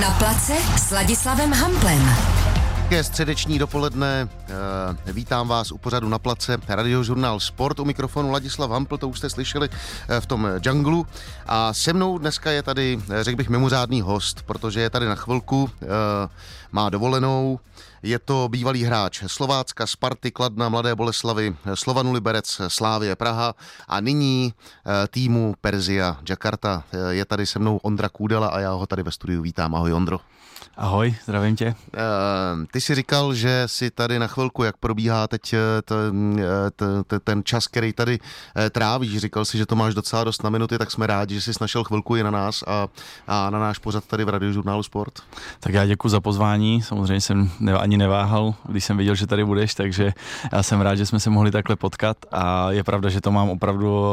Na place s Ladislavem Hamplem. Hezké středeční dopoledne, eh, vítám vás u pořadu na place radiožurnál Sport, u mikrofonu Ladislav Hampl, to už jste slyšeli eh, v tom džunglu a se mnou dneska je tady, eh, řekl bych, mimořádný host, protože je tady na chvilku, má dovolenou, je to bývalý hráč Slovácka, Sparty, Kladna, Mladé Boleslavy, Slovanu Liberec, Slávě Praha a nyní týmu Perzia Jakarta. Je tady se mnou Ondra Kůdela a já ho tady ve studiu vítám. Ahoj Ondro. Ahoj, zdravím tě. Uh, ty jsi říkal, že si tady na chvilku, jak probíhá teď ten, ten čas, který tady trávíš, říkal si, že to máš docela dost na minuty, tak jsme rádi, že jsi našel chvilku i na nás a, a na náš pořad tady v radiožurnálu Sport. Tak já děkuji za pozvání, samozřejmě jsem ani neváhal, když jsem viděl, že tady budeš, takže já jsem rád, že jsme se mohli takhle potkat a je pravda, že to mám opravdu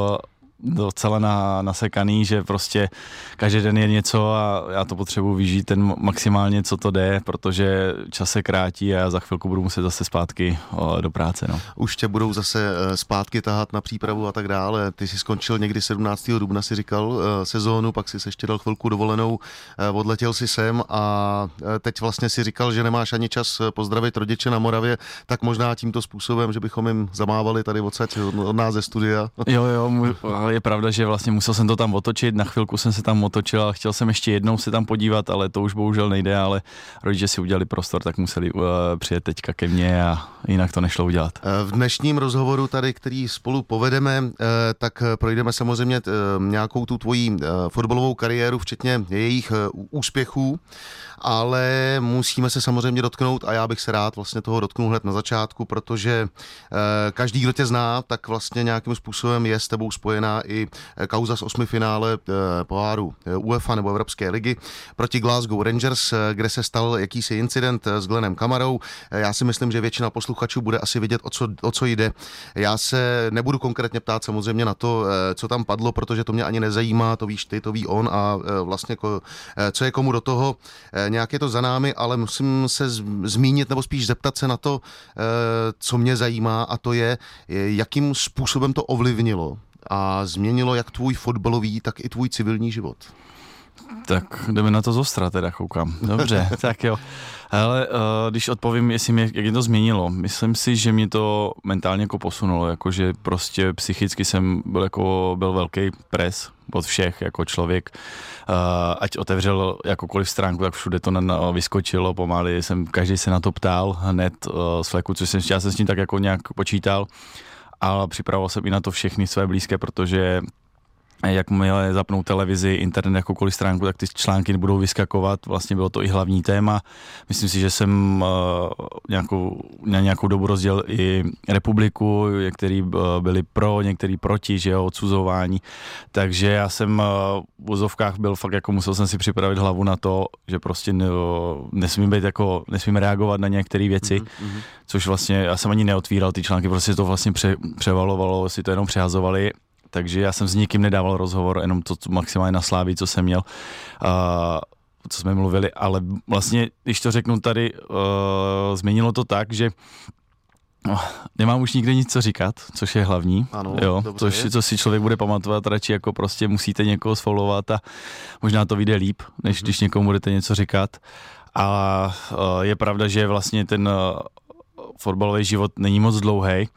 docela na, nasekaný, že prostě každý den je něco a já to potřebuji vyžít ten maximálně, co to jde, protože čas se krátí a já za chvilku budu muset zase zpátky o, do práce. No. Už tě budou zase eh, zpátky tahat na přípravu a tak dále. Ty jsi skončil někdy 17. dubna, si říkal, eh, sezónu, pak si se ještě dal chvilku dovolenou, eh, odletěl si sem a teď vlastně si říkal, že nemáš ani čas pozdravit rodiče na Moravě, tak možná tímto způsobem, že bychom jim zamávali tady odsaď od nás ze studia. Jo, jo, je pravda, že vlastně musel jsem to tam otočit, na chvilku jsem se tam otočil a chtěl jsem ještě jednou se tam podívat, ale to už bohužel nejde, ale rodiče si udělali prostor, tak museli uh, přijet teďka ke mně a jinak to nešlo udělat. Eh, v dnešním rozhovoru tady, který spolu povedeme, eh, tak projdeme samozřejmě nějakou tu tvojí fotbalovou kariéru, včetně jejich úspěchů ale musíme se samozřejmě dotknout a já bych se rád vlastně toho dotknul hned na začátku, protože eh, každý, kdo tě zná, tak vlastně nějakým způsobem je s tebou spojená i eh, kauza z osmi finále eh, poháru UEFA nebo Evropské ligy proti Glasgow Rangers, kde se stal jakýsi incident s Glenem Kamarou. Já si myslím, že většina posluchačů bude asi vidět, o co, o co jde. Já se nebudu konkrétně ptát samozřejmě na to, co tam padlo, protože to mě ani nezajímá, to víš ty, to ví on a vlastně co je komu do toho nějak je to za námi, ale musím se zmínit nebo spíš zeptat se na to, eh, co mě zajímá a to je, jakým způsobem to ovlivnilo a změnilo jak tvůj fotbalový, tak i tvůj civilní život. Tak jdeme na to zostra teda, koukám. Dobře, tak jo. Ale uh, když odpovím, jestli mě, jak mě to změnilo, myslím si, že mě to mentálně jako posunulo, jakože prostě psychicky jsem byl jako, byl velký pres od všech jako člověk, uh, ať otevřel jakoukoliv stránku, tak všude to na, vyskočilo pomaly, jsem, každý se na to ptal hned uh, z fleku, což jsem, já jsem s tím tak jako nějak počítal, ale připravoval jsem i na to všechny své blízké, protože jakmile zapnou televizi, internet, jakoukoliv stránku, tak ty články budou vyskakovat. Vlastně bylo to i hlavní téma. Myslím si, že jsem uh, nějakou, na nějakou dobu rozdělil i republiku, některý uh, byli pro, některý proti, že jo, odsuzování. Takže já jsem uh, v vozovkách byl fakt jako musel jsem si připravit hlavu na to, že prostě ne, nesmím být jako, nesmím reagovat na některé věci, mm-hmm. což vlastně já jsem ani neotvíral ty články, prostě to vlastně pře, převalovalo, si to jenom přehazovali takže já jsem s nikým nedával rozhovor, jenom to maximálně na Sláví, co jsem měl. Uh, co jsme mluvili, ale vlastně, když to řeknu tady, uh, změnilo to tak, že No, nemám už nikde nic co říkat, což je hlavní, ano, jo, což, co si člověk bude pamatovat, radši jako prostě musíte někoho sfolovat a možná to vyjde líp, než mm-hmm. když někomu budete něco říkat. A uh, je pravda, že vlastně ten uh, fotbalový život není moc dlouhý.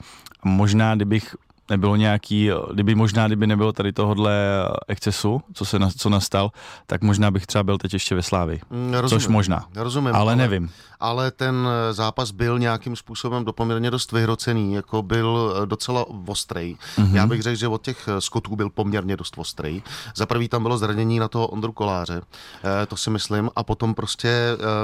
Možná, kdybych nebylo nějaký, kdyby možná, kdyby nebylo tady tohohle excesu, co se na, co nastal, tak možná bych třeba byl teď ještě ve Slávi. Mm, Což možná. Rozumím. Ale, ale nevím ale ten eh, zápas byl nějakým způsobem dopoměrně dost vyhrocený, jako byl eh, docela ostrý. Mm-hmm. Já bych řekl, že od těch eh, skotů byl poměrně dost ostrý. Za prvý tam bylo zranění na toho Ondru Koláře, to si myslím, a potom prostě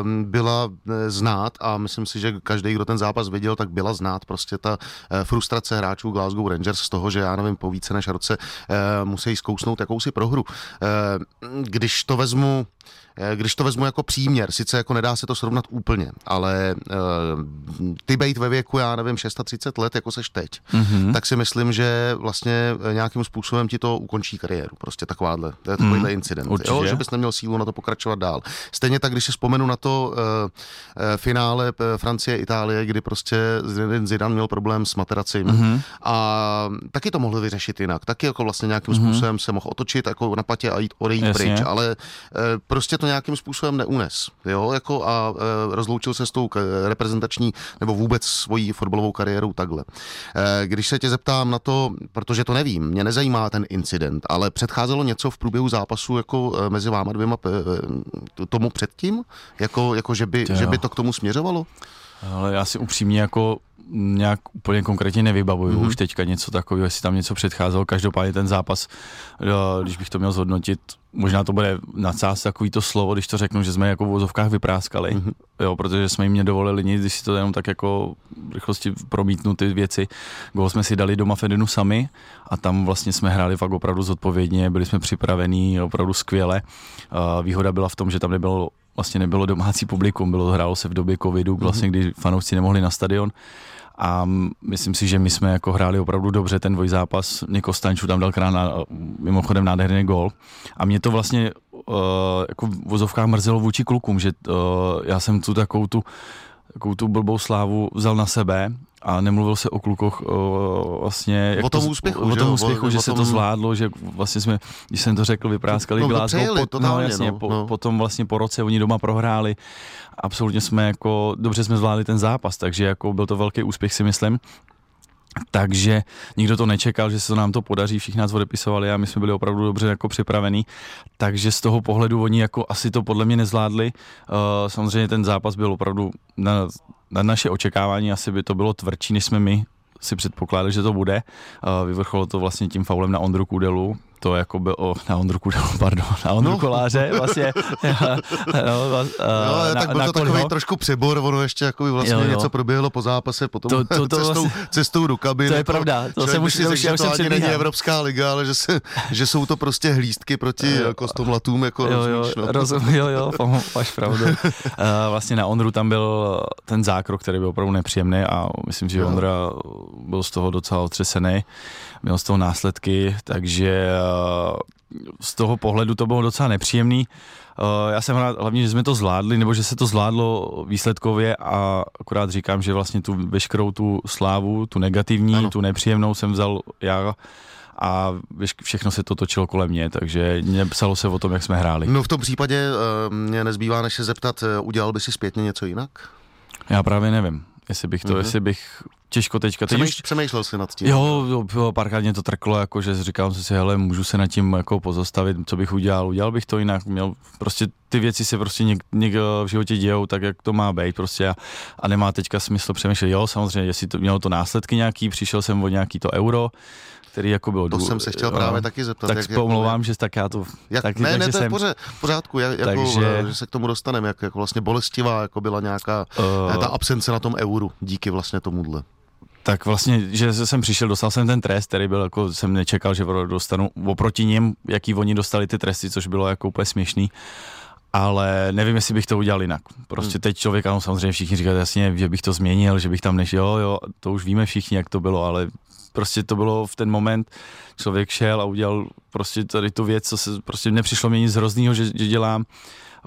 ehm, byla znát a myslím si, že každý, kdo ten zápas viděl, tak byla znát prostě ta frustrace hráčů Glasgow Rangers z toho, že já nevím, po více než roce musí zkousnout jakousi prohru. Když to vezmu Eh, když to vezmu jako příměr, sice jako nedá se to srovnat úplně, ale uh, ty bejt ve věku, já nevím, 630 let, jako seš teď, mm-hmm. tak si myslím, že vlastně eh, nějakým způsobem ti to ukončí kariéru. Prostě takováhle, to je takovýhle mm, incident. Jo, že bys neměl sílu na to pokračovat dál. Stejně tak, když si vzpomenu na to uh, uh, finále Francie Itálie, kdy prostě Zidane měl problém s materacím mm-hmm. a taky to mohli vyřešit jinak. Taky jako vlastně nějakým mm-hmm. způsobem se mohl otočit jako na patě a jít odejít Jasně. pryč, ale uh, prostě to nějakým způsobem neunes, jo, jako a e, rozloučil se s tou reprezentační nebo vůbec svojí fotbalovou kariérou takhle. E, když se tě zeptám na to, protože to nevím, mě nezajímá ten incident, ale předcházelo něco v průběhu zápasu jako e, mezi váma dvěma e, tomu předtím, jako, jako že, by, že by to k tomu směřovalo? Ale já si upřímně jako nějak úplně konkrétně nevybavuju mm-hmm. už teďka něco takového, jestli tam něco předcházelo. Každopádně ten zápas, eh, když bych to měl zhodnotit, možná to bude nadsázet takový to slovo, když to řeknu, že jsme jako v vozovkách vypráskali, mm-hmm. jo, protože jsme jim nedovolili nic, když si to jenom tak jako v rychlosti promítnu ty věci. Gol jsme si dali doma Fedenu sami a tam vlastně jsme hráli fakt opravdu zodpovědně, byli jsme připravení opravdu skvěle. Uh, výhoda byla v tom, že tam nebylo vlastně nebylo domácí publikum, bylo hrálo se v době covidu, vlastně, mhm. kdy fanoušci nemohli na stadion a myslím si, že my jsme jako hráli opravdu dobře ten dvojzápas. Niko Stanču tam dal krát na, mimochodem nádherný gol a mě to vlastně uh, jako v vozovkách mrzelo vůči klukům, že uh, já jsem tu takovou tu, takovou tu blbou slávu vzal na sebe a nemluvil se o klukoch o, vlastně... Jak o tom to, úspěchu, O, o tom úspěchu, o, že o se tom... to zvládlo, že vlastně jsme, když jsem to řekl, vypráskali no, Glasgow, přejeli, po, no, jasně, no, po, no. potom vlastně po roce oni doma prohráli. Absolutně jsme jako, dobře jsme zvládli ten zápas, takže jako byl to velký úspěch si myslím. Takže nikdo to nečekal, že se to nám to podaří, všichni nás odepisovali a my jsme byli opravdu dobře jako připravení. Takže z toho pohledu oni jako asi to podle mě nezvládli. Uh, samozřejmě ten zápas byl opravdu na na naše očekávání asi by to bylo tvrdší, než jsme my si předpokládali, že to bude. Vyvrcholo to vlastně tím faulem na Ondru Kudelu, to jako byl o, na Ondru Kudelu, pardon, na Ondru no. Koláře vlastně. no, uh, no, tak byl na to takový trošku přebor, ono ještě jako by vlastně jo, jo. něco proběhlo po zápase, potom to, to, to cestou, vlastně, cestou do kabiny. To je pravda, to se musí že to ani není Evropská liga, ale že, se, že jsou to prostě hlístky proti jo, kostomlatům, jako jo, rozumíš, no. rozum, jo, jo, máš pravdu. uh, vlastně na Ondru tam byl ten zákrok, který byl opravdu nepříjemný a myslím, že Ondra byl z toho docela otřesený měl z toho následky, takže eh, z toho pohledu to bylo docela nepříjemný. Eh, já jsem rád hlavně, že jsme to zvládli, nebo že se to zvládlo výsledkově a akorát říkám, že vlastně tu veškerou tu slávu, tu negativní, ano. tu nepříjemnou jsem vzal já a všechno se to točilo kolem mě, takže psalo se o tom, jak jsme hráli. No v tom případě eh, mě nezbývá než se zeptat, udělal by si zpětně něco jinak? Já právě nevím, jestli bych to, mm-hmm. jestli bych těžko teďka. Teď už... Přemýšlel jsi nad tím? Jo, jo, jo párkrát mě to trklo, jako, že říkám si, hele, můžu se nad tím jako pozastavit, co bych udělal, udělal bych to jinak, měl prostě ty věci se prostě něk, něk v životě dějou tak, jak to má být prostě a, a nemá teďka smysl přemýšlet, jo, samozřejmě, jestli to mělo to následky nějaký, přišel jsem o nějaký to euro, který jako bylo... To dů, jsem se chtěl právě taky zeptat. Tak jak, omlouvám, že tak já to... Jak, taky, ne, ne, to je jsem, v pořádku, jak, jako, takže, že se k tomu dostaneme, jak jako vlastně bolestivá jako byla nějaká uh, ta absence na tom euru díky vlastně tomuhle. Tak vlastně, že jsem přišel, dostal jsem ten trest, který byl jako, jsem nečekal, že dostanu oproti něm, jaký oni dostali ty tresty, což bylo jako úplně směšný ale nevím, jestli bych to udělal jinak. Prostě hmm. teď člověk, ano, samozřejmě všichni říkají jasně, že bych to změnil, že bych tam než, jo, jo, to už víme všichni, jak to bylo, ale prostě to bylo v ten moment, člověk šel a udělal prostě tady tu věc, co se prostě nepřišlo mě nic hroznýho, že, že dělám,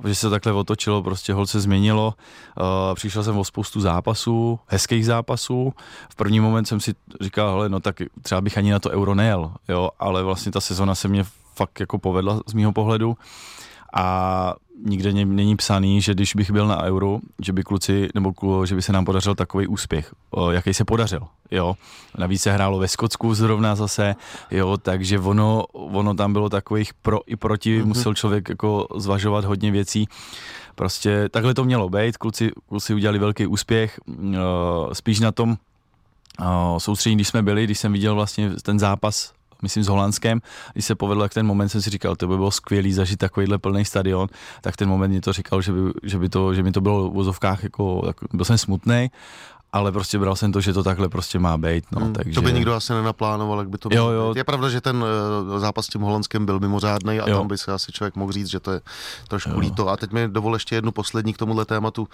že se takhle otočilo, prostě hol se změnilo. Uh, přišel jsem o spoustu zápasů, hezkých zápasů. V první moment jsem si říkal, hele, no tak třeba bych ani na to euro nejel, jo, ale vlastně ta sezona se mě fakt jako povedla z mýho pohledu a nikde není psaný, že když bych byl na euro, že by kluci, nebo že by se nám podařil takový úspěch, jaký se podařil, jo. Navíc se hrálo ve Skotsku zrovna zase, jo, takže ono, ono tam bylo takových pro i proti, mm-hmm. musel člověk jako zvažovat hodně věcí. Prostě takhle to mělo být, kluci, kluci udělali velký úspěch, spíš na tom soustředění, když jsme byli, když jsem viděl vlastně ten zápas myslím s Holandskem, když se povedlo, jak ten moment jsem si říkal, to by bylo skvělý zažít takovýhle plný stadion, tak ten moment mi to říkal, že by, že by to, že mi to bylo v vozovkách jako, byl jsem smutný ale prostě bral jsem to, že to takhle prostě má být. No, hmm, takže... To by nikdo asi nenaplánoval, jak by to bylo. Jo, jo. Je pravda, že ten uh, zápas s tím Holandskem byl mimořádný a jo. tam by se asi člověk mohl říct, že to je trošku jo. líto. A teď mi dovol ještě jednu poslední k tomuhle tématu, uh,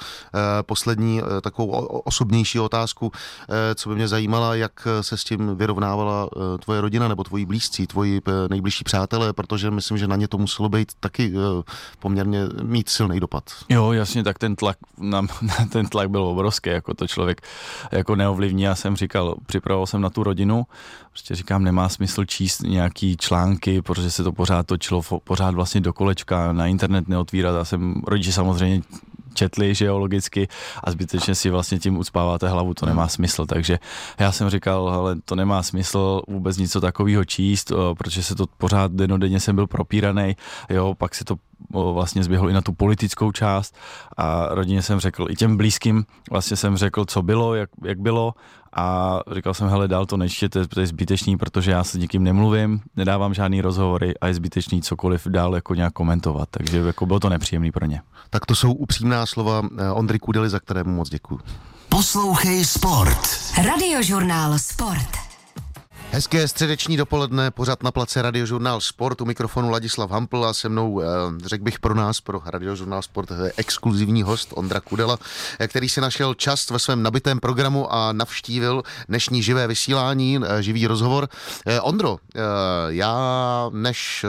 poslední uh, takovou osobnější otázku, uh, co by mě zajímala, jak se s tím vyrovnávala uh, tvoje rodina nebo tvoji blízcí, tvoji uh, nejbližší přátelé, protože myslím, že na ně to muselo být taky uh, poměrně mít silný dopad. Jo, jasně, tak ten tlak, na, ten tlak byl obrovský, jako to člověk jako neovlivní. Já jsem říkal, připravoval jsem na tu rodinu, prostě říkám, nemá smysl číst nějaký články, protože se to pořád točilo, pořád vlastně do kolečka, na internet neotvírat. Já jsem rodiče samozřejmě četli, že jo, logicky a zbytečně si vlastně tím ucpáváte hlavu, to nemá smysl, takže já jsem říkal, ale to nemá smysl vůbec něco takového číst, protože se to pořád denodenně jsem byl propíraný, jo, pak se to vlastně zběhl i na tu politickou část a rodině jsem řekl, i těm blízkým vlastně jsem řekl, co bylo, jak, jak bylo a říkal jsem, hele, dál to nečtěte, to je zbytečný, protože já s nikým nemluvím, nedávám žádný rozhovory a je zbytečný cokoliv dál jako nějak komentovat, takže jako bylo to nepříjemný pro ně. Tak to jsou upřímná slova eh, Ondry Kudely, za které mu moc děkuji. Poslouchej Sport. Radiožurnál Sport. Hezké středeční dopoledne, pořád na place Radiožurnál Sport, u mikrofonu Ladislav Hampl a se mnou, eh, řekl bych pro nás, pro Radiožurnál Sport, exkluzivní host Ondra Kudela, eh, který si našel čas ve svém nabitém programu a navštívil dnešní živé vysílání, eh, živý rozhovor. Ondro, já než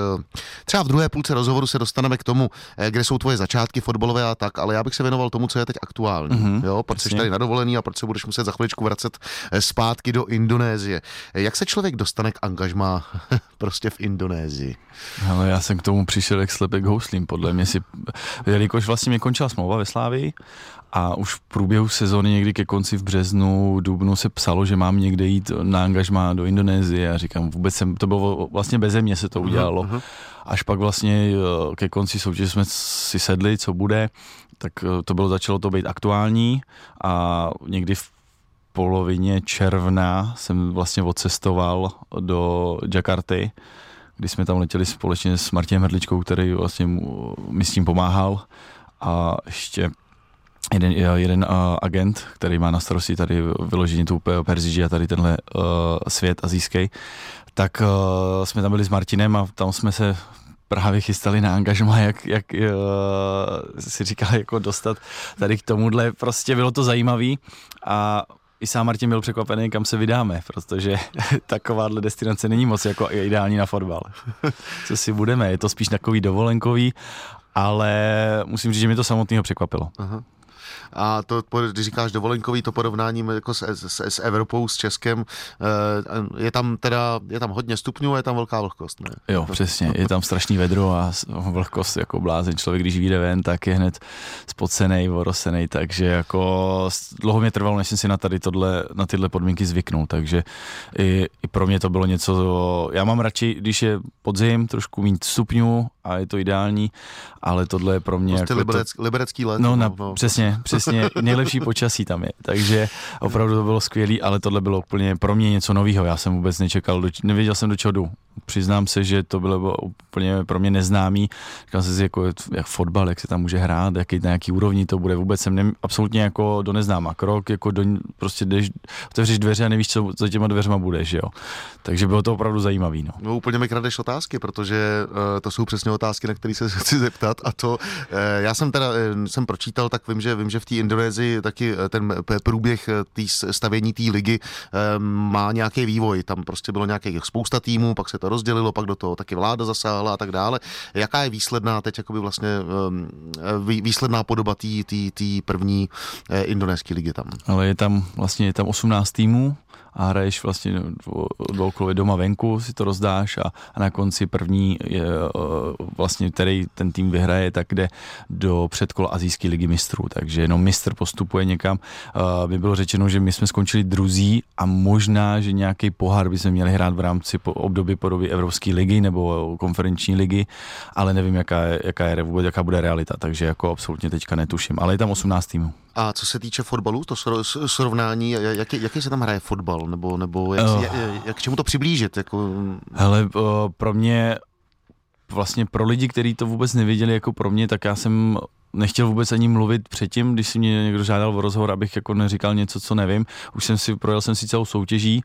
třeba v druhé půlce rozhovoru se dostaneme k tomu, kde jsou tvoje začátky fotbalové a tak, ale já bych se věnoval tomu, co je teď aktuální. Mm-hmm, jo, proč jsi tady na dovolený a proč se budeš muset za chviličku vracet zpátky do Indonésie. Jak se člověk dostane k angažmá prostě v Indonésii? Ale já jsem k tomu přišel jak slepek houslím, podle mě si, jelikož vlastně mě končila smlouva ve Slávii a už v průběhu sezóny někdy ke konci v březnu, dubnu se psalo, že mám někde jít na angažmá do Indonésie a říkám, vůbec jsem, to bylo vlastně beze mě se to udělalo. Uh-huh. Až pak vlastně eh, ke konci soutěže jsme si sedli, co bude, tak eh, to bylo, začalo to být aktuální a někdy v polovině června jsem vlastně odcestoval do Jakarty, kdy jsme tam letěli společně s Martinem Hrdličkou, který vlastně mi s tím pomáhal a ještě jeden, jeden uh, agent, který má na starosti tady vyložení tu Perziji a tady tenhle uh, svět azijský, tak uh, jsme tam byli s Martinem a tam jsme se právě chystali na angažma, jak, jak uh, si říkal, jako dostat tady k tomuhle. Prostě bylo to zajímavý a i sám Martin byl překvapený, kam se vydáme, protože takováhle destinace není moc jako ideální na fotbal. Co si budeme, je to spíš takový dovolenkový, ale musím říct, že mě to samotného překvapilo. Aha. A to, když říkáš dovolenkový, to porovnání jako s, s, s Evropou, s Českem, eh, je tam teda, je tam hodně stupňů a je tam velká vlhkost, ne? Jo, přesně, je tam strašný vedro a vlhkost jako blázen. Člověk, když vyjde ven, tak je hned spocený, vorosený, takže jako dlouho mě trvalo, než jsem si na tady tohle, na tyhle podmínky zvyknul, takže i, i pro mě to bylo něco, já mám radši, když je podzim, trošku mít stupňů a je to ideální, ale tohle je pro mě prostě jako liberec, to... liberecký let. No, na, no, přesně, přesně, nejlepší počasí tam je, takže opravdu to bylo skvělé, ale tohle bylo úplně pro mě něco nového, já jsem vůbec nečekal, nevěděl jsem do čeho jdu, přiznám se, že to bylo úplně pro mě neznámý. Říkal jsem si, jako, jak fotbal, jak se tam může hrát, jaký, na jaký úrovni to bude. Vůbec jsem ne, absolutně jako do neznáma krok, jako do, prostě jdeš, otevřeš dveře a nevíš, co za těma dveřma budeš, jo. Takže bylo to opravdu zajímavé. No. no úplně mi kradeš otázky, protože uh, to jsou přesně otázky, na které se chci zeptat a to, uh, já jsem teda, uh, jsem pročítal, tak vím, že vím, že v té Indonésii taky ten průběh tý stavění té ligy uh, má nějaký vývoj. Tam prostě bylo nějakých spousta týmů, pak se to rozdělilo, pak do toho taky vláda zasáhla a tak dále. Jaká je výsledná teď jakoby vlastně výsledná podoba té první eh, indonéské ligy tam? Ale je tam vlastně je tam 18 týmů, a hraješ vlastně dvoukolově doma venku, si to rozdáš a, a na konci první je, vlastně, který ten tým vyhraje, tak jde do předkola azijské ligy mistrů, takže jenom mistr postupuje někam. Mi bylo řečeno, že my jsme skončili druzí a možná, že nějaký pohár by jsme měli hrát v rámci období podoby Evropské ligy nebo konferenční ligy, ale nevím, jaká je, jaká je vůbec, jaká bude realita, takže jako absolutně teďka netuším, ale je tam 18 týmů. A co se týče fotbalu, to srovnání, jaký, jaký se tam hraje fotbal, nebo, nebo jak, uh, jak, jak k čemu to přiblížit? Jako... Hele, pro mě, vlastně pro lidi, kteří to vůbec nevěděli jako pro mě, tak já jsem nechtěl vůbec ani mluvit předtím, když si mě někdo žádal o rozhovor, abych jako neříkal něco, co nevím. Už jsem si, projel jsem si celou soutěží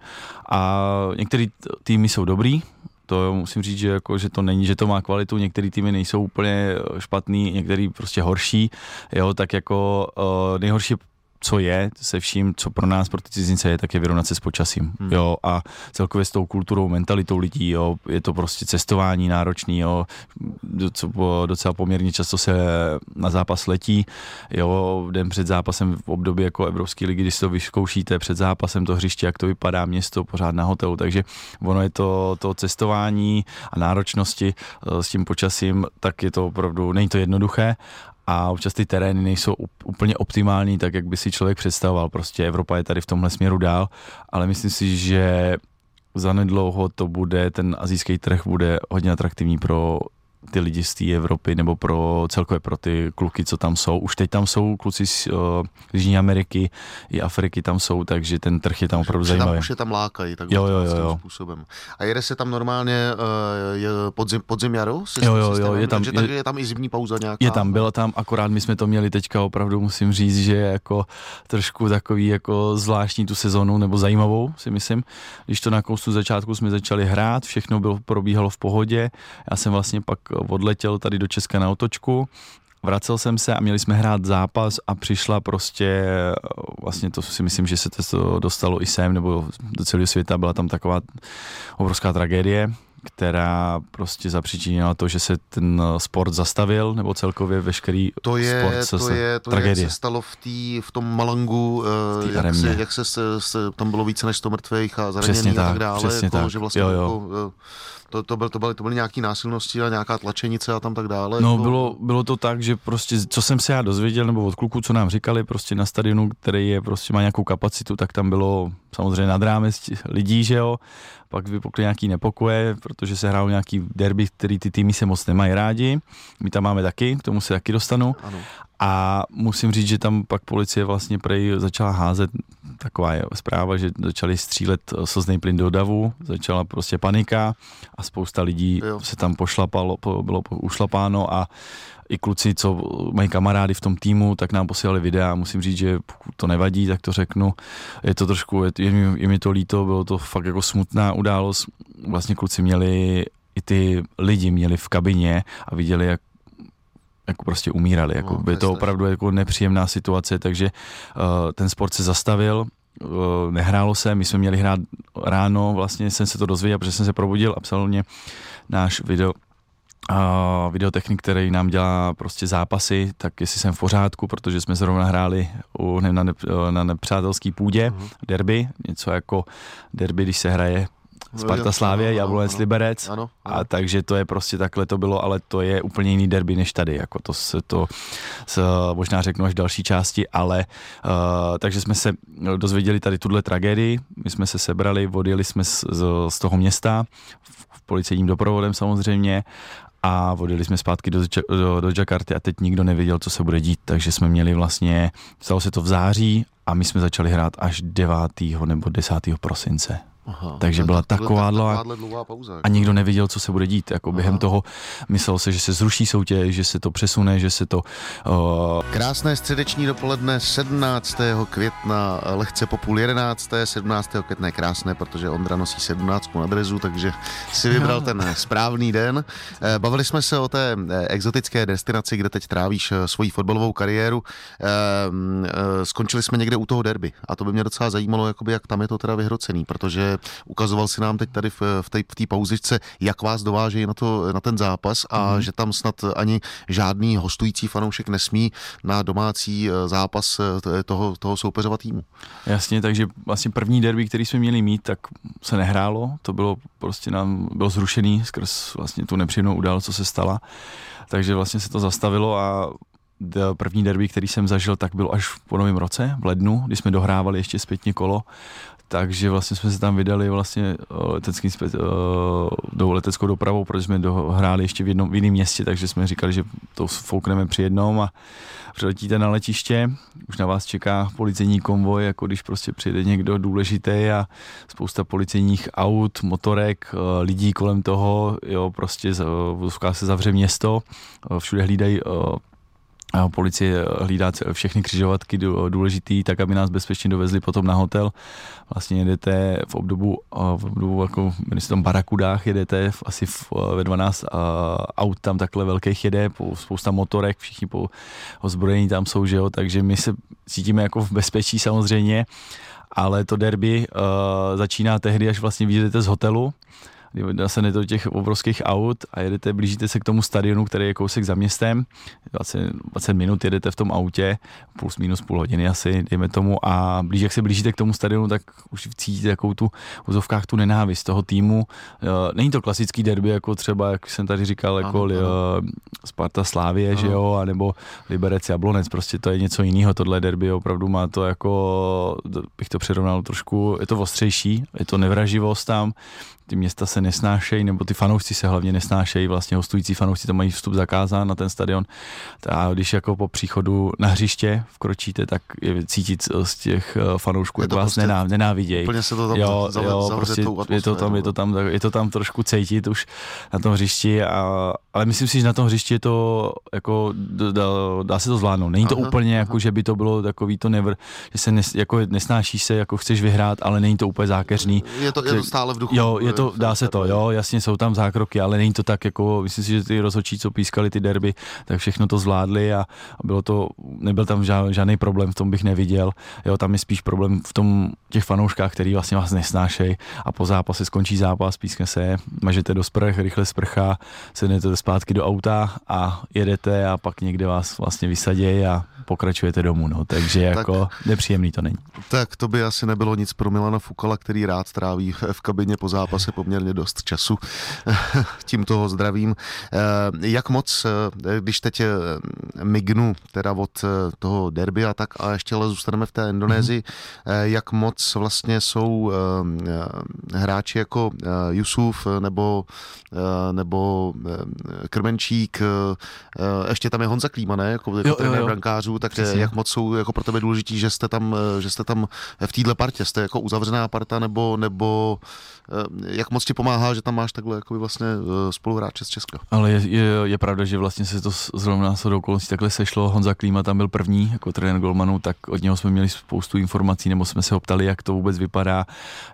a některé týmy jsou dobrý, to musím říct, že, jako, že to není, že to má kvalitu, některé týmy nejsou úplně špatný, některý prostě horší, jo, tak jako uh, nejhorší co je se vším, co pro nás, pro ty cizince je, tak je vyrovnat se s počasím. Hmm. Jo, a celkově s tou kulturou, mentalitou lidí, jo, je to prostě cestování náročný, jo, docela poměrně často se na zápas letí, jo, den před zápasem v období jako Evropské ligy, když to vyzkoušíte před zápasem to hřiště, jak to vypadá, město pořád na hotelu, takže ono je to, to cestování a náročnosti eh, s tím počasím, tak je to opravdu, není to jednoduché a občas ty terény nejsou úplně optimální, tak jak by si člověk představoval. Prostě Evropa je tady v tomhle směru dál, ale myslím si, že zanedlouho to bude, ten azijský trh bude hodně atraktivní pro ty lidi z té Evropy nebo pro celkově pro ty kluky, co tam jsou. Už teď tam jsou kluci z uh, Jižní Ameriky i Afriky tam jsou, takže ten trh je tam opravdu zajímavý. Tam, už je tam lákají tak jo, jo, jo, jo. způsobem. A jede se tam normálně uh, je podzim, podzim jaro? Jo, jo, jo, je tam, je, je, je tam i zimní pauza nějaká? Je tam, byla tam, akorát my jsme to měli teďka opravdu, musím říct, že je jako trošku takový jako zvláštní tu sezonu, nebo zajímavou si myslím. Když to na koustu začátku jsme začali hrát, všechno bylo, probíhalo v pohodě. Já jsem vlastně pak odletěl tady do Česka na otočku, vracel jsem se a měli jsme hrát zápas a přišla prostě, vlastně to si myslím, že se to dostalo i sem nebo do celého světa, byla tam taková obrovská tragédie, která prostě zapříčinila to, že se ten sport zastavil, nebo celkově veškerý to je, sport se, to je, to tragédie. Je, se stalo v, tý, v tom Malangu, v eh, jak, se, jak se, se, se, tam bylo více než 100 mrtvých a zraněných a tak dále, přesně jako, tak. že vlastně jo, jo. Jako, eh, to, to, byl, to, byly, to byly nějaké násilnosti a nějaká tlačenice a tam tak dále. No, jako... bylo, bylo to tak, že prostě, co jsem se já dozvěděl, nebo od kluků, co nám říkali, prostě na stadionu, který je, prostě má nějakou kapacitu, tak tam bylo samozřejmě nad rámec lidí, že jo, pak vypukly nějaký nepokoje, protože se hrál nějaký derby, který ty týmy se moc nemají rádi. My tam máme taky, k tomu se taky dostanu. Ano. A musím říct, že tam pak policie vlastně prej začala házet, taková je zpráva, že začali střílet slzný plyn do davu, začala prostě panika a spousta lidí jo. se tam pošlapalo, bylo ušlapáno a i kluci, co mají kamarády v tom týmu, tak nám posílali videa. Musím říct, že pokud to nevadí, tak to řeknu. Je to trošku, je, je, mi, je mi to líto, bylo to fakt jako smutná událost. Vlastně kluci měli, i ty lidi měli v kabině a viděli, jak jako prostě umírali. Jako, no, by to opravdu jako nepříjemná situace, takže uh, ten sport se zastavil, uh, nehrálo se, my jsme měli hrát ráno, vlastně jsem se to dozvěděl, protože jsem se probudil a psal mě náš video, uh, videotechnik, který nám dělá prostě zápasy, tak jestli jsem v pořádku, protože jsme zrovna hráli u, na, ne, na nepřátelský půdě, uh-huh. derby, něco jako derby, když se hraje Sparta Slávě, Jablonec Liberec. Ano, ano. A takže to je prostě takhle to bylo, ale to je úplně jiný derby než tady. Jako to se to se, možná řeknu až v další části, ale uh, takže jsme se dozvěděli tady tuhle tragédii. My jsme se sebrali, odjeli jsme z, z, z toho města v, v policejním doprovodem samozřejmě a odjeli jsme zpátky do, do, do Jakarty a teď nikdo nevěděl, co se bude dít, takže jsme měli vlastně, stalo se to v září a my jsme začali hrát až 9. nebo 10. prosince. Aha, Takže byla taková dlouhá pauza. A jako. nikdo nevěděl, co se bude dít. Jako během toho myslel se, že se zruší soutěž, že se to přesune, že se to... Uh... Krásné středeční dopoledne 17. května, lehce po půl 11. 17. května je krásné, protože Ondra nosí 17 na drezu, takže si vybral ten správný den. Eh, bavili jsme se o té eh, exotické destinaci, kde teď trávíš svoji fotbalovou kariéru. Ehm, skončili jsme někde u toho derby a to by mě docela zajímalo, jakoby, jak tam je to teda vyhrocený, protože ukazoval si nám teď tady v, v té v pauzičce, jak vás dovážejí na, to, na ten zápas a mm. že tam snad ani žádný hostující fanoušek nesmí na domácí eh, zápas eh, toho, toho soupeřova týmu. Jasně, takže vlastně první derby, který jsme měli mít, tak se nehrálo, to bylo prostě nám, bylo zrušený skrz vlastně tu nepříjemnou událost, co se stala, takže vlastně se to zastavilo a první derby, který jsem zažil, tak byl až po novém roce, v lednu, kdy jsme dohrávali ještě zpětně kolo. Takže vlastně jsme se tam vydali vlastně eh, leteckým, uh, do leteckou dopravou, protože jsme dohráli ještě v jednom v jiném městě, takže jsme říkali, že to foukneme při jednom a přiletíte na letiště, už na vás čeká policejní konvoj, jako když prostě přijde někdo důležitý a spousta policejních aut, motorek, uh, lidí kolem toho, jo, prostě uh, se zavře město, všude hlídají a policie hlídá všechny křižovatky důležitý, tak aby nás bezpečně dovezli potom na hotel. Vlastně jedete v obdobu, v obdobu jako v tom barakudách, jedete v, asi v, ve 12 aut tam takhle velkých jede, po, spousta motorek, všichni po ozbrojení tam jsou, že jo, takže my se cítíme jako v bezpečí samozřejmě, ale to derby uh, začíná tehdy, až vlastně vyjdete z hotelu, nasednete do těch obrovských aut a jedete, blížíte se k tomu stadionu, který je kousek za městem, 20, 20 minut jedete v tom autě, plus minus půl hodiny asi, dejme tomu, a blíž, jak se blížíte k tomu stadionu, tak už cítíte jakou tu v úzovkách tu nenávist toho týmu. Není to klasický derby, jako třeba, jak jsem tady říkal, jako ano, ano. Sparta Slávie, ano. že jo, anebo Liberec Jablonec, prostě to je něco jiného, tohle derby opravdu má to jako, bych to přirovnal trošku, je to ostřejší, je to nevraživost tam, ty města se nesnášejí, nebo ty fanoušci se hlavně nesnášejí, vlastně hostující fanoušci tam mají vstup zakázán na ten stadion. A když jako po příchodu na hřiště vkročíte, tak je cítit z těch eh, fanoušků, jak vás prostě nenávidějí. Úplně se to tam jo, zavře, jo, prostě je to tam, je to tam, je to tam trošku cítit už na tom hřišti, a, ale myslím si, že na tom hřišti je to jako, dá, dá se to zvládnout. Není to aha, úplně aha. jako, že by to bylo takový to never, že se nes, jako nesnášíš se, jako chceš vyhrát, ale není to úplně zákeřný. Je to, je to stále v duchu. Jo, je to, dá se to, jo, jasně jsou tam zákroky, ale není to tak jako, myslím si, že ty rozhodčí, co pískali ty derby, tak všechno to zvládli a, bylo to, nebyl tam žádný, žádný problém, v tom bych neviděl, jo, tam je spíš problém v tom těch fanouškách, který vlastně vás nesnášejí a po zápase skončí zápas, pískne se, mažete do sprch, rychle sprcha, sednete zpátky do auta a jedete a pak někde vás vlastně vysadějí a pokračujete domů, no, takže jako tak, nepříjemný to není. Tak to by asi nebylo nic pro Milana Fukala, který rád tráví v kabině po zápase poměrně dost času. Tím toho zdravím. Eh, jak moc, eh, když teď eh, mignu teda od toho derby a tak a ještě ale zůstaneme v té Indonésii, mm-hmm. jak moc vlastně jsou hráči jako Jusuf nebo, nebo Krmenčík, ještě tam je Honza Klíma, ne? Jako, jako jo, jo, jo. brankářů, tak Přesně. jak moc jsou jako pro tebe důležití, že jste tam, že jste tam v téhle partě, jste jako uzavřená parta nebo, nebo jak moc ti pomáhá, že tam máš takhle jako vlastně eh, spoluhráče z Česka. Ale je, je, je, pravda, že vlastně se to zrovna s okolností takhle sešlo. Honza Klíma tam byl první jako trenér Golmanu, tak od něho jsme měli spoustu informací, nebo jsme se optali, jak to vůbec vypadá,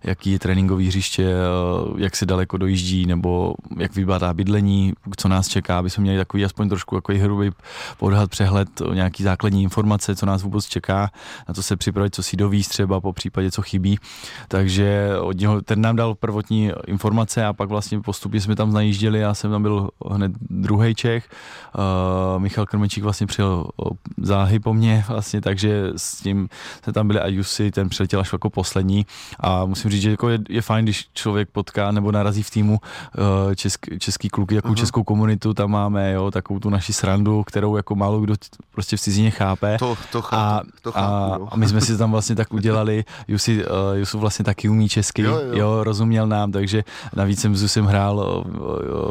jaký je tréninkový hřiště, eh, jak se daleko dojíždí, nebo jak vypadá bydlení, co nás čeká, aby jsme měli takový aspoň trošku jako hrubý podhled, přehled, nějaký základní informace, co nás vůbec čeká, na to se připravit, co si dovíz třeba, po případě, co chybí. Takže od něho, ten nám dal prvotní informace a pak vlastně postupně jsme tam najížděli, já jsem tam byl hned druhý Čech, uh, Michal Krmečík vlastně přijel záhy po mně vlastně, takže s tím jsme tam byli a Jussi, ten přiletěl až jako poslední a musím říct, že jako je, je fajn, když člověk potká nebo narazí v týmu uh, česk, český kluky, jakou uh-huh. českou komunitu tam máme, jo, takovou tu naši srandu, kterou jako málo kdo prostě v cizině chápe. To, to chápu, a, to chápu, a, a, my jsme si tam vlastně tak udělali, Jussi, uh, Jussi vlastně taky umí česky, jo, jo. jo, rozuměl nám, takže navíc jsem s Jusem hrál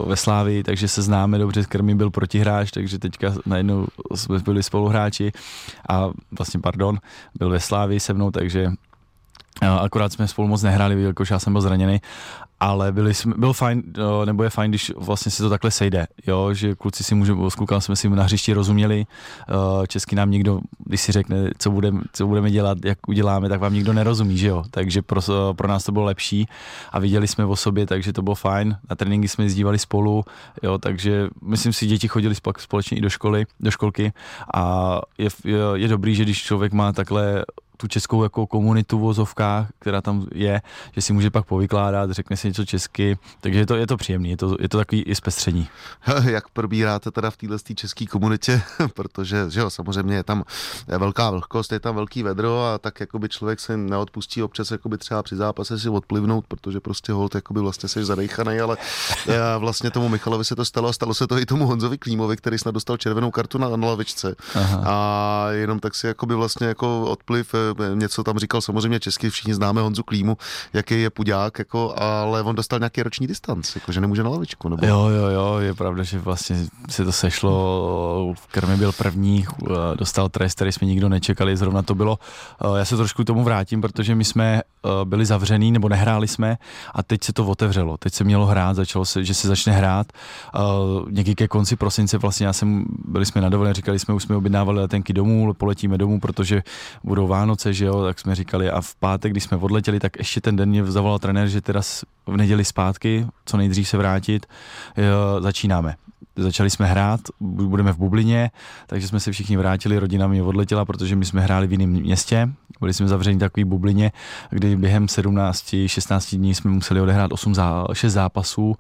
ve Slávii, takže se známe dobře, Krmí byl protihráč, takže teďka najednou jsme byli spoluhráči. A vlastně, pardon, byl ve Slávii se mnou, takže akorát jsme spolu moc nehráli, jakož já jsem byl zraněný ale byli jsme, byl fajn, nebo je fajn, když vlastně se to takhle sejde, jo, že kluci si můžeme, s klukama jsme si na hřišti rozuměli, český nám nikdo, když si řekne, co, budem, co budeme dělat, jak uděláme, tak vám nikdo nerozumí, že jo, takže pro, pro nás to bylo lepší a viděli jsme o sobě, takže to bylo fajn, na tréninky jsme jezdívali spolu, jo, takže myslím si, děti chodili společně i do školy, do školky. A je, je, je dobrý, že když člověk má takhle tu českou jako komunitu v vozovkách, která tam je, že si může pak povykládat, řekne si něco česky, takže je to, je to příjemné, je to, je to takový i zpestření. Jak probíráte teda v téhle české komunitě, protože že jo, samozřejmě je tam velká vlhkost, je tam velký vedro a tak jakoby člověk se neodpustí občas jakoby třeba při zápase si odplivnout, protože prostě hold jakoby vlastně se zadejchaný, ale vlastně tomu Michalovi se to stalo a stalo se to i tomu Honzovi Klímovi, který snad dostal červenou kartu na, na lavičce Aha. a jenom tak si jakoby vlastně jako odpliv něco tam říkal samozřejmě česky, všichni známe Honzu Klímu, jaký je pudák, jako, ale on dostal nějaký roční distanc, jako, že nemůže na lavičku. Nebo... Jo, jo, jo, je pravda, že vlastně se to sešlo, Krmy byl první, dostal trest, který jsme nikdo nečekali, zrovna to bylo. Já se trošku tomu vrátím, protože my jsme byli zavřený nebo nehráli jsme a teď se to otevřelo, teď se mělo hrát, začalo se, že se začne hrát. Někdy ke konci prosince vlastně já jsem, byli jsme na dovolené, říkali jsme, už jsme objednávali letenky domů, poletíme domů, protože budou Vánoce, že jo, tak jsme říkali a v pátek, když jsme odletěli, tak ještě ten den mě zavolal trenér, že teda v neděli zpátky, co nejdřív se vrátit, jo, začínáme začali jsme hrát, budeme v bublině, takže jsme se všichni vrátili, rodina mě odletěla, protože my jsme hráli v jiném městě, byli jsme zavřeni v takové bublině, kdy během 17-16 dní jsme museli odehrát 8 zá, 6 zápasů,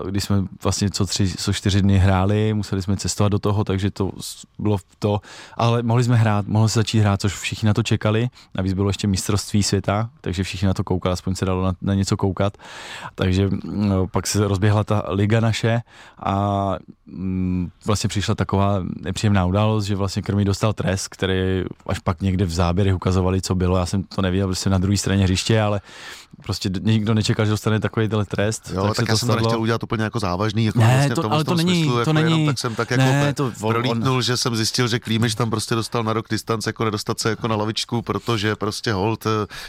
uh, kdy jsme vlastně co 3, co 4 dny hráli, museli jsme cestovat do toho, takže to bylo to, ale mohli jsme hrát, mohli se začít hrát, což všichni na to čekali, navíc bylo ještě mistrovství světa, takže všichni na to koukali, aspoň se dalo na, na něco koukat, takže no, pak se rozběhla ta liga naše a mm, vlastně přišla taková nepříjemná událost, že vlastně Krmí dostal trest, který až pak někde v záběrech ukazovali, co bylo. Já jsem to nevěděl, prostě na druhé straně hřiště, ale prostě nikdo nečekal, že dostane takový trest. Jo, tak, tak já jsem to nechtěl udělat úplně jako závažný, jako ne, vlastně to, ale to není, smyslu, to jako není, jenom, tak jsem tak jako ne, to, prolítnul, on, že jsem zjistil, že Klímeš tam prostě dostal na rok distance, jako nedostat se jako na lavičku, protože prostě Holt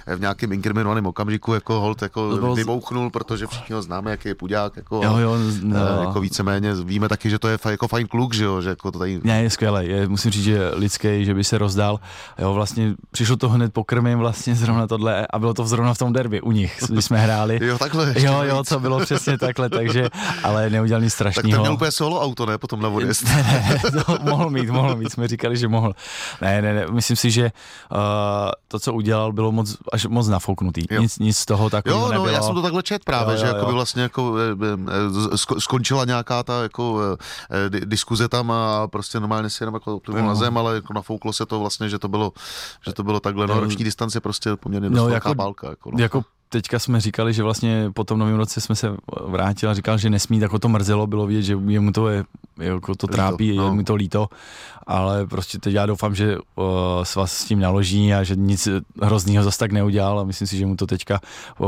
eh, v nějakém inkriminovaném okamžiku jako Holt jako bylo... vybouchnul, protože všichni ho známe, jaký je pudák, jako, jo, jo, no. jako víceméně víme taky, že to je jako fajn kluk, že jo, že jako to tady... Ne, je skvělé, je, musím říct, že lidský, že by se rozdal, jo, vlastně přišlo to hned po krmím vlastně zrovna tohle a bylo to zrovna v tom derby u nich, když jsme hráli. Jo, takhle. Jo, jo, to bylo přesně takhle, takže, ale neudělal nic strašného. Tak to měl úplně solo auto, ne, potom na vodě. Ne, ne, to mohl mít, mohl mít, jsme říkali, že mohl. Ne, ne, ne, myslím si, že uh, to, co udělal, bylo moc, až moc nafouknutý. Nic, nic z toho takového jo, no, nebylo. já jsem to takhle čet právě, jo, jo, že jako by vlastně jako eh, eh, skončila nějaká ta jako diskuze tam a prostě normálně si jenom jako na zem, ale jako nafouklo se to vlastně, že to bylo, že to bylo takhle. No, roční distance prostě poměrně no, jako, pálka. Jako, no. jako teďka jsme říkali, že vlastně po tom novém roce jsme se vrátili a říkal, že nesmí, tak to mrzelo, bylo vidět, že mu to je, jako to trápí, no. je mu to líto, ale prostě teď já doufám, že uh, s vás s tím naloží a že nic hroznýho zase tak neudělal a myslím si, že mu to teďka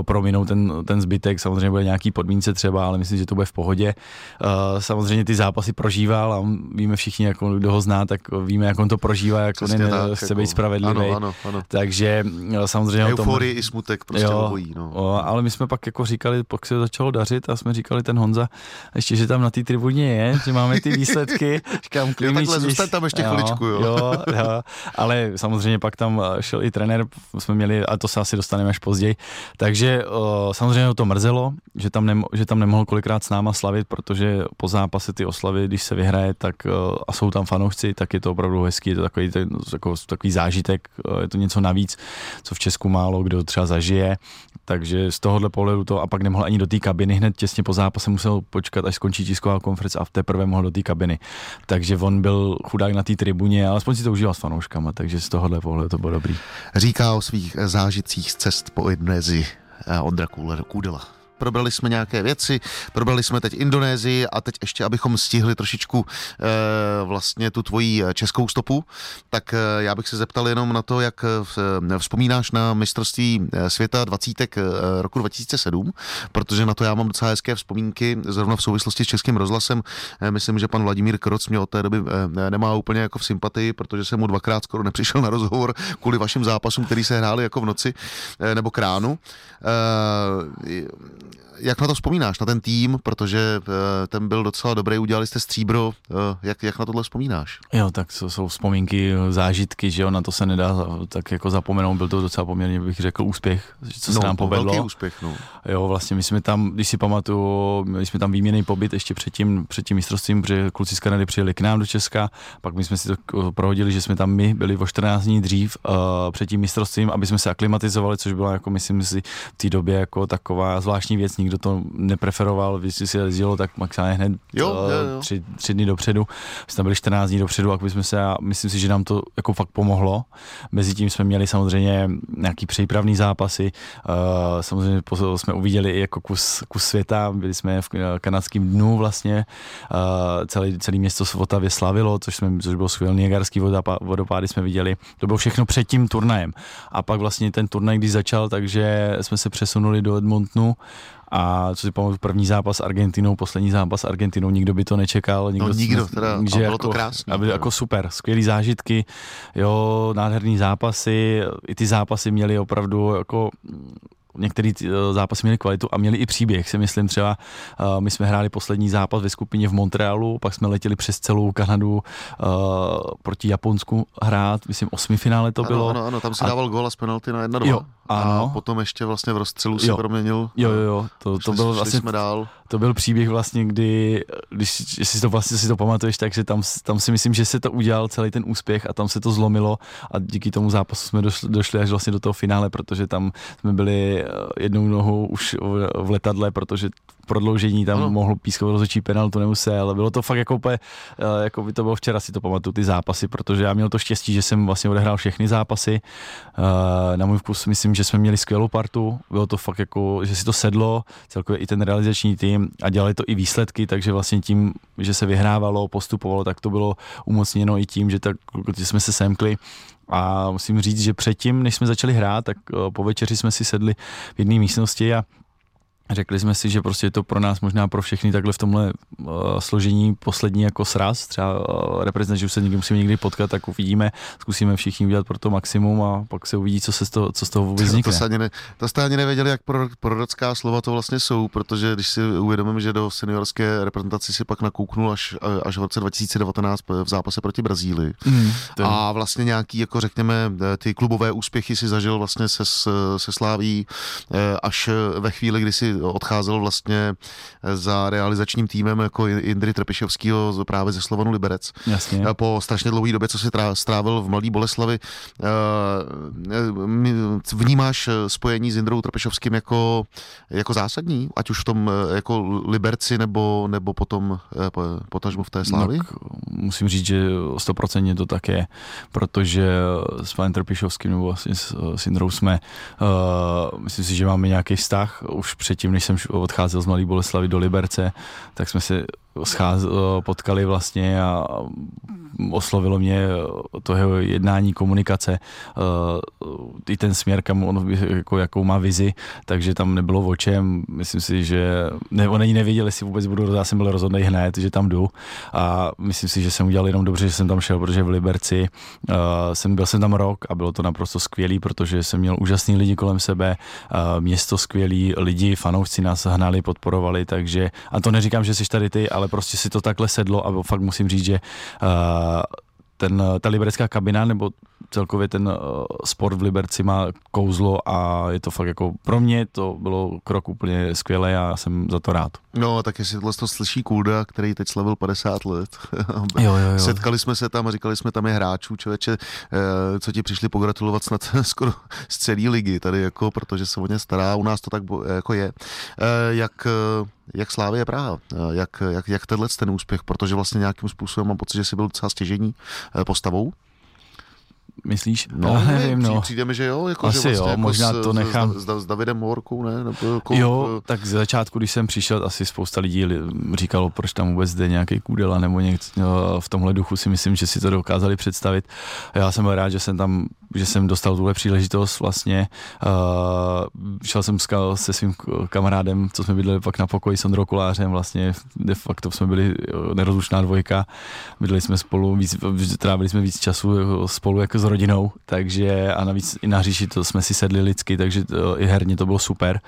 prominou ten, ten zbytek, samozřejmě bude nějaký podmínce třeba, ale myslím, že to bude v pohodě. Uh, samozřejmě ty zápasy prožíval a víme všichni, jak on, kdo ho zná, tak víme, jak on to prožívá, jak Přesně on tak, chce jako, být spravedlivý. Ano, ano, ano. Takže samozřejmě Euforii i smutek prostě jo, obojí, no. o, ale my jsme pak jako říkali, pak se začalo dařit a jsme říkali ten Honza, ještě, že tam na té tribuně je, že máme ty výsledky. Říkám, klimič, jo, takhle, tam ještě chviličku, jo. jo. jo. Ale samozřejmě pak tam šel i trenér, jsme měli, a to se asi dostaneme až později. Takže o, samozřejmě to mrzelo, že tam, nemo, že tam nemohl kolikrát s náma slavit, protože po zápase ty oslavy, když se vyhraje, tak o, a jsou tam fanoušci, tak je to opravdu hezký, je to takový, jako, takový zážitek, je to něco navíc, co v Česku málo kdo třeba zažije. Takže z tohohle pohledu to a pak nemohl ani do té kabiny, hned těsně po zápase musel počkat, až skončí tisková konference a v teprve mohl do té kabiny. Takže on byl chudák na té tribuně, ale aspoň si to užíval s fanouškama, takže z tohohle pohledu to bylo dobrý. Říká o svých zážitcích z cest po Indonésii eh, Ondra Kůdela probrali jsme nějaké věci, probrali jsme teď Indonésii a teď ještě, abychom stihli trošičku e, vlastně tu tvoji českou stopu, tak e, já bych se zeptal jenom na to, jak e, vzpomínáš na mistrovství světa 20 e, roku 2007, protože na to já mám docela hezké vzpomínky, zrovna v souvislosti s českým rozhlasem. E, myslím, že pan Vladimír Kroc mě od té doby e, nemá úplně jako v sympatii, protože jsem mu dvakrát skoro nepřišel na rozhovor kvůli vašim zápasům, který se hráli jako v noci e, nebo kránu. E, jak na to vzpomínáš, na ten tým, protože eh, ten byl docela dobrý, udělali jste stříbro, eh, jak, jak na tohle vzpomínáš? Jo, tak to jsou vzpomínky, zážitky, že jo, na to se nedá tak jako zapomenout, byl to docela poměrně, bych řekl, úspěch, co se no, nám povedlo. Velký úspěch, no. Jo, vlastně my jsme tam, když si pamatuju, měli jsme tam výměný pobyt ještě předtím, před tím mistrovstvím, protože kluci z Kanady přijeli k nám do Česka, pak my jsme si to prohodili, že jsme tam my byli o 14 dní dřív uh, před tím mistrovstvím, aby jsme se aklimatizovali, což byla jako myslím si v té době jako taková zvláštní věc, nikdo nikdo to nepreferoval, když si jezdilo tak maximálně hned jo, uh, jo, jo. Tři, tři, dny dopředu. My jsme byli 14 dní dopředu, a jsme se, a myslím si, že nám to jako fakt pomohlo. Mezi tím jsme měli samozřejmě nějaký přípravný zápasy, uh, samozřejmě jsme uviděli i jako kus, kus světa, byli jsme v kanadském dnu vlastně, celý, celý město v Otavě slavilo, což, jsme, což byl skvělý Niagarský vodopády jsme viděli. To bylo všechno před tím turnajem. A pak vlastně ten turnaj, když začal, takže jsme se přesunuli do Edmontonu a co si pamatuju, první zápas s Argentinou, poslední zápas s Argentinou, nikdo by to nečekal. Nikdo, no nikdo, teda, že bylo jako, to krásné. Aby, jako super, skvělý zážitky, jo, nádherný zápasy, i ty zápasy měly opravdu jako některé eh, zápasy měly kvalitu a měli i příběh, si myslím třeba, uh, my jsme hráli poslední zápas ve skupině v Montrealu, pak jsme letěli přes celou Kanadu uh, proti Japonsku hrát, myslím osmifinále to ano, bylo. Ano, ano, tam si a... dával gól a z penalty na 1-2. Jo, ano. A potom ještě vlastně v rozstřelu se proměnil. Jo, jo, jo, to, to bylo vlastně, jsme dál. to byl příběh vlastně, kdy, když jestli to vlastně si to pamatuješ, takže tam, tam si myslím, že se to udělal celý ten úspěch a tam se to zlomilo a díky tomu zápasu jsme došli, došli až vlastně do toho finále, protože tam jsme byli Eh, jednou nohou už v letadle, protože prodloužení tam ano. mohl pískovat rozhodčí penaltu, nemusel, ale bylo to fakt jako úplně, eh, jako by to bylo včera, si to pamatuju, ty zápasy, protože já měl to štěstí, že jsem vlastně odehrál všechny zápasy. Eh, na můj vkus myslím, že jsme měli skvělou partu, bylo to fakt jako, že si to sedlo, celkově i ten realizační tým a dělali to i výsledky, takže vlastně tím, že se vyhrávalo, postupovalo, tak to bylo umocněno i tím, že tak, že jsme se semkli a musím říct, že předtím, než jsme začali hrát, tak eh, po večeři jsme si sedli v jedné místnosti a Řekli jsme si, že prostě je to pro nás možná pro všechny takhle v tomhle uh, složení poslední jako sraz, třeba uh, už se někdy musíme někdy potkat, tak uvidíme, zkusíme všichni udělat pro to maximum a pak se uvidí, co, se z toho, co z toho vůbec vznikne. To, to, ani ne, to jste ani nevěděli, jak pro, prorocká slova to vlastně jsou, protože když si uvědomím, že do seniorské reprezentaci si pak nakouknul až, až v roce 2019 v zápase proti Brazílii. Mm, a vlastně nějaký, jako řekněme, ty klubové úspěchy si zažil vlastně se, se Sláví eh, až ve chvíli, kdy si odcházel vlastně za realizačním týmem jako Indry Trpišovského právě ze Slovanu Liberec. Jasně. Po strašně dlouhé době, co si strávil v Mladý Boleslavi. Eh, vnímáš spojení s Indrou Trpišovským jako, jako zásadní, ať už v tom eh, jako Liberci nebo, nebo potom eh, potažmu v té slávy? No, musím říct, že stoprocentně to tak je, protože s panem Trpišovským nebo vlastně s, s Indrou jsme, uh, myslím si, že máme nějaký vztah už předtím, než jsem odcházel z Mladé Boleslavy do Liberce, tak jsme se scház, potkali vlastně a oslovilo mě to jeho jednání, komunikace, i ten směr, kam on, jako, jakou má vizi, takže tam nebylo o čem. Myslím si, že ne, oni nevěděli, jestli vůbec budu, já jsem byl rozhodný hned, že tam jdu. A myslím si, že jsem udělal jenom dobře, že jsem tam šel, protože v Liberci uh, jsem byl jsem tam rok a bylo to naprosto skvělý, protože jsem měl úžasný lidi kolem sebe, město skvělý, lidi, fanoušci nás hnali, podporovali, takže a to neříkám, že jsi tady ty, ale prostě si to takhle sedlo a fakt musím říct, že uh, ten, ta liberecká kabina nebo celkově ten uh, sport v Liberci má kouzlo a je to fakt jako pro mě to bylo krok úplně skvělé a jsem za to rád. No, tak jestli tohle to slyší Kulda, který teď slavil 50 let. jo, jo, jo. Setkali jsme se tam a říkali jsme tam je hráčů, člověče, eh, co ti přišli pogratulovat snad skoro z celé ligy tady, jako, protože se o ně stará, u nás to tak jako je. Eh, jak jak Slávě Praha, jak, jak, jak tenhle ten úspěch, protože vlastně nějakým způsobem mám pocit, že jsi byl docela stěžení postavou Myslíš? No, no nevím, no. Přijde mi, že jo, jako, Asi že vlastně jo, jako možná s, to nechám. S, s, Davidem Morkou, ne? Nebo jako, jo, tak z začátku, když jsem přišel, asi spousta lidí říkalo, proč tam vůbec jde nějaký kůdela nebo něco v tomhle duchu si myslím, že si to dokázali představit. Já jsem byl rád, že jsem tam, že jsem dostal tuhle příležitost vlastně. Uh, šel jsem se svým kamarádem, co jsme bydleli pak na pokoji s Ondrou Kolářem, vlastně de facto jsme byli nerozlučná dvojka, bydleli jsme spolu, víc, trávili jsme víc času spolu jako s rodinou, takže a navíc i na hříši to jsme si sedli lidsky, takže to, i herně to bylo super.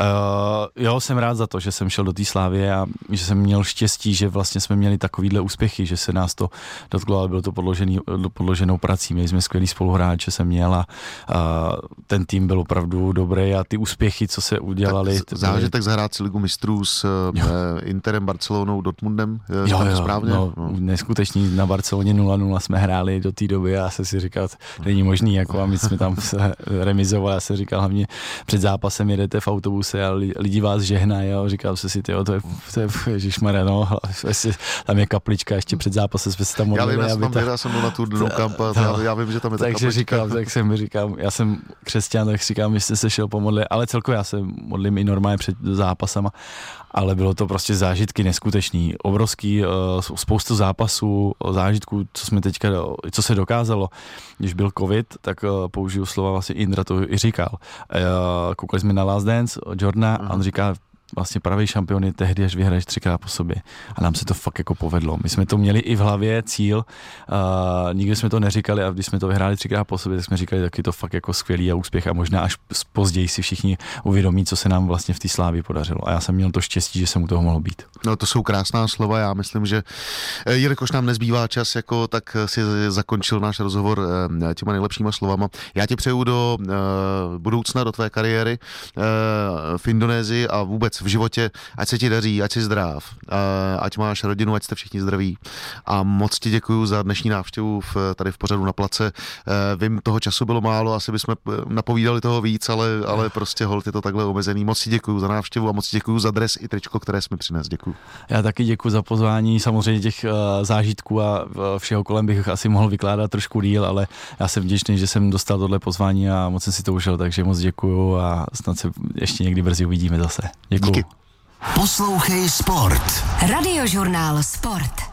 Uh, jo, jsem rád za to, že jsem šel do té slávy a že jsem měl štěstí, že vlastně jsme měli takovýhle úspěchy, že se nás to dotklo, ale bylo to podložený, podloženou prací, měli jsme skvělý spoluhráče, hráče jsem měl a, a ten tým byl opravdu dobrý a ty úspěchy, co se udělali. Tak zážitek zahrát si ligu mistrů s jo. Interem, Barcelonou, Dortmundem, jo, jo, správně? No, no. Neskutečný, na Barceloně 0-0 jsme hráli do té doby a se si říkal, není možný, jako a my jsme tam remizovali, já se říkal hlavně před zápasem jedete v autobuse a lidi vás žehnají, jo, říkal se si, tyjo, to je, to je ježišmarja, no, tam je kaplička, ještě před zápasem jsme se tam modlili. Já vím, já, tam, ta... já jsem byl na tu dnu kampa, já, já, vím, že tam je ta Takže kaplička. říkám, tak jsem říkám, já jsem křesťan, tak říkám, že jste se šel pomodlit, ale celkově já se modlím i normálně před zápasama ale bylo to prostě zážitky neskutečný, obrovský, uh, spoustu zápasů, zážitků, co jsme teďka, co se dokázalo. Když byl covid, tak uh, použiju slova vlastně Indra to i říkal. Uh, koukali jsme na Last Dance, Jordana a on říká, vlastně pravý šampion je tehdy, až vyhraješ třikrát po sobě. A nám se to fakt jako povedlo. My jsme to měli i v hlavě, cíl, uh, nikdy jsme to neříkali a když jsme to vyhráli třikrát po sobě, tak jsme říkali, tak je to fakt jako skvělý a úspěch a možná až později si všichni uvědomí, co se nám vlastně v té slávě podařilo. A já jsem měl to štěstí, že jsem u toho mohl být. No to jsou krásná slova, já myslím, že eh, jelikož nám nezbývá čas, jako tak si zakončil náš rozhovor eh, těma nejlepšíma slovama. Já ti přeju do uh, budoucna, do tvé kariéry uh, v Indonésii a vůbec v životě, ať se ti daří, ať jsi zdrav, ať máš rodinu, ať jste všichni zdraví. A moc ti děkuji za dnešní návštěvu v, tady v pořadu na place. Eh, vím, toho času bylo málo, asi bychom eh, napovídali toho víc, ale, ale prostě hold je to takhle omezený. Moc ti děkuji za návštěvu a moc ti děkuji za dres i tričko, které jsme přines. Děkuji. Já taky děkuji za pozvání. Samozřejmě těch uh, zážitků a všeho kolem bych asi mohl vykládat trošku díl, ale já jsem vděčný, že jsem dostal tohle pozvání a moc jsem si to užil, takže moc děkuji a snad se ještě někdy brzy uvidíme zase. Děkuji. Poslouchej Sport. Radiožurnál Sport.